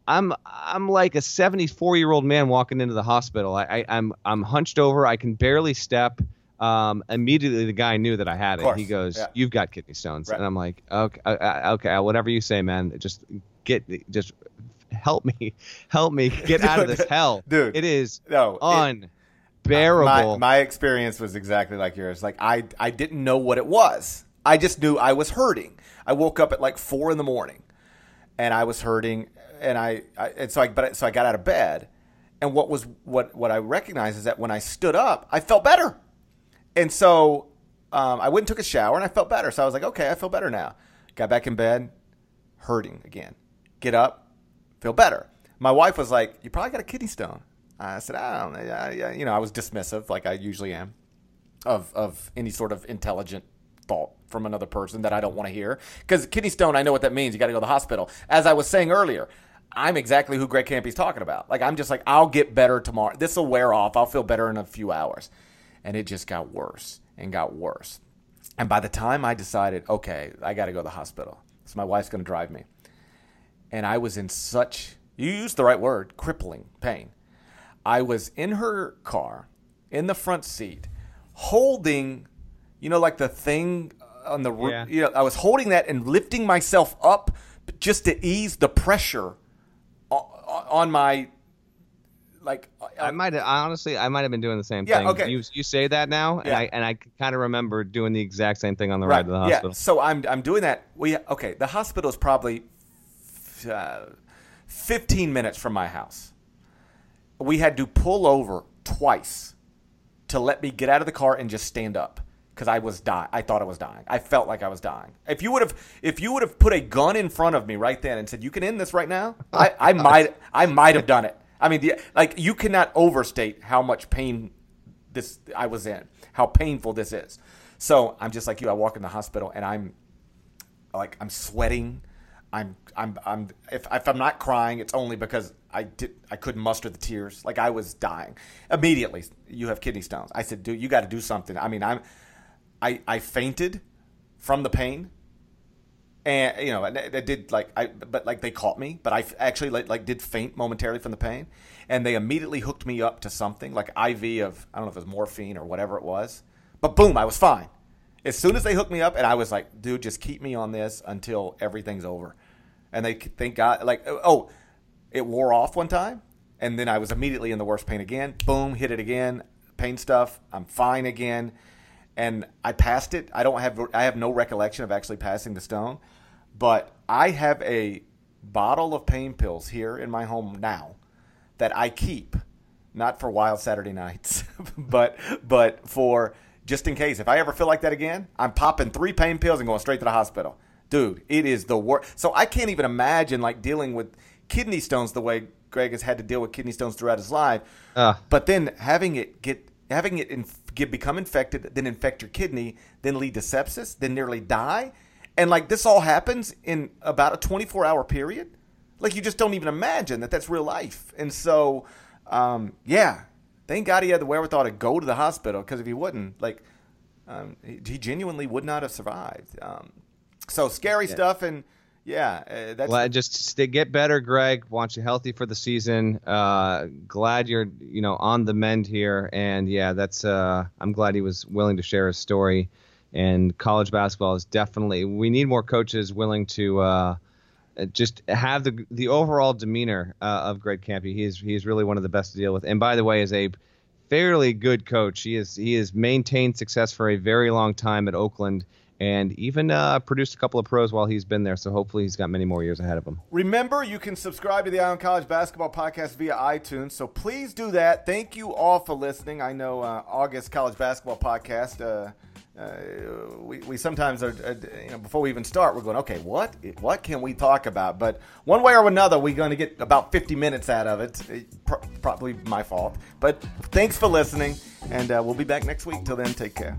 [SPEAKER 2] I'm I'm like a 74 year old man walking into the hospital. I, I I'm I'm hunched over. I can barely step. Um, immediately the guy knew that I had it. He goes,
[SPEAKER 1] yeah.
[SPEAKER 2] "You've got kidney stones,"
[SPEAKER 1] Right.
[SPEAKER 2] and I'm like, "Okay, uh, uh, okay, whatever you say, man. Just get, just help me, help me get out of this hell,
[SPEAKER 1] Dude,
[SPEAKER 2] It is
[SPEAKER 1] No, it-
[SPEAKER 2] unbearable.
[SPEAKER 1] My, my experience was exactly like yours. Like I, I didn't know what it was. I just knew I was hurting. I woke up at like four in the morning, and I was hurting, and I, I and so I, but I- so I got out of bed, and what was what what I recognized is that when I stood up, I felt better, and so um, I went and took a shower, and I felt better. So I was like, okay, I feel better now. Got back in bed, hurting again. Get up, feel better. My wife was like, "You probably got a kidney stone." I said, "I don't know." You know, I was dismissive, like I usually am, of of any sort of intelligent thought from another person that I don't want to hear. Because kidney stone, I know what that means. You got to go to the hospital. As I was saying earlier, I'm exactly who Greg Kampe's talking about. Like I'm just like, I'll get better tomorrow. This will wear off. I'll feel better in a few hours, and it just got worse and got worse. And by the time I decided, okay, I got to go to the hospital, so my wife's going to drive me and I was in such you used the right word, crippling pain. I was in her car, in the front seat, holding, you know, like the thing on the
[SPEAKER 2] Yeah.
[SPEAKER 1] you know, I was holding that and lifting myself up just to ease the pressure on my like
[SPEAKER 2] I might have honestly, I might have been doing the same
[SPEAKER 1] Yeah,
[SPEAKER 2] thing.
[SPEAKER 1] okay.
[SPEAKER 2] You you say that now, and
[SPEAKER 1] Yeah.
[SPEAKER 2] I and I kind of remember doing the exact same thing on the ride to the hospital.
[SPEAKER 1] Yeah. So I'm I'm doing that. We okay. The hospital is probably uh, 15 minutes from my house. We had to pull over twice to let me get out of the car and just stand up because I was dying. I thought I was dying. I felt like I was dying. If you would have if you would have put a gun in front of me right then and said you can end this right now, I, I might I might have done it. I mean, the, like you cannot overstate how much pain this I was in, how painful this is. So I'm just like you. I walk in the hospital and I'm like I'm sweating. I'm I'm I'm if if I'm not crying, it's only because I did I couldn't muster the tears. Like I was dying. Immediately, you have kidney stones. I said, dude, you got to do something. I mean, I'm I I fainted from the pain. And you know, and I did like I, but like they caught me, but I actually like, like did faint momentarily from the pain, and they immediately hooked me up to something like IV of I don't know if it was morphine or whatever it was, but boom, I was fine. As soon as they hooked me up, and I was like, dude, just keep me on this until everything's over, and they thank God, like oh, oh it wore off one time, and then I was immediately in the worst pain again. Boom, hit it again, pain stuff. I'm fine again and I passed it. I don't have I have no recollection of actually passing the stone, but I have a bottle of pain pills here in my home now that I keep, not for wild Saturday nights, but but for just in case. If I ever feel like that again, I'm popping three pain pills and going straight to the hospital. Dude, it is the worst. So I can't even imagine like dealing with kidney stones the way Greg has had to deal with kidney stones throughout his life.
[SPEAKER 2] Ugh.
[SPEAKER 1] But then having it get having it inf- get become infected, then infect your kidney, then lead to sepsis, then nearly die, and like this all happens in about a 24 hour period. Like you just don't even imagine that that's real life. And so, um, yeah, thank God he had the wherewithal to go to the hospital because if he wouldn't, like, um, he, he genuinely would not have survived. Um, so scary stuff, and yeah, uh,
[SPEAKER 2] Glad just get better, Greg. Want you healthy for the season. Uh, glad you're you know on the mend here, and yeah, that's. Uh, I'm glad he was willing to share his story. And college basketball is definitely. We need more coaches willing to uh, just have the the overall demeanor uh, of Greg Kampe. He's is he is really one of the best to deal with. And by the way, is a fairly good coach. He is he has maintained success for a very long time at Oakland. And even uh, produced a couple of pros while he's been there, so hopefully he's got many more years ahead of him.
[SPEAKER 1] Remember, you can subscribe to the Eye on College Basketball Podcast via iTunes, so please do that. Thank you all for listening. I know uh, August College Basketball Podcast uh, uh, we, we sometimes are, uh, you know, before we even start, we're going, okay, what what can we talk about? But one way or another, we're going to get about 50 minutes out of it. Pro- probably my fault. But thanks for listening, and uh, we'll be back next week. Till then, take care.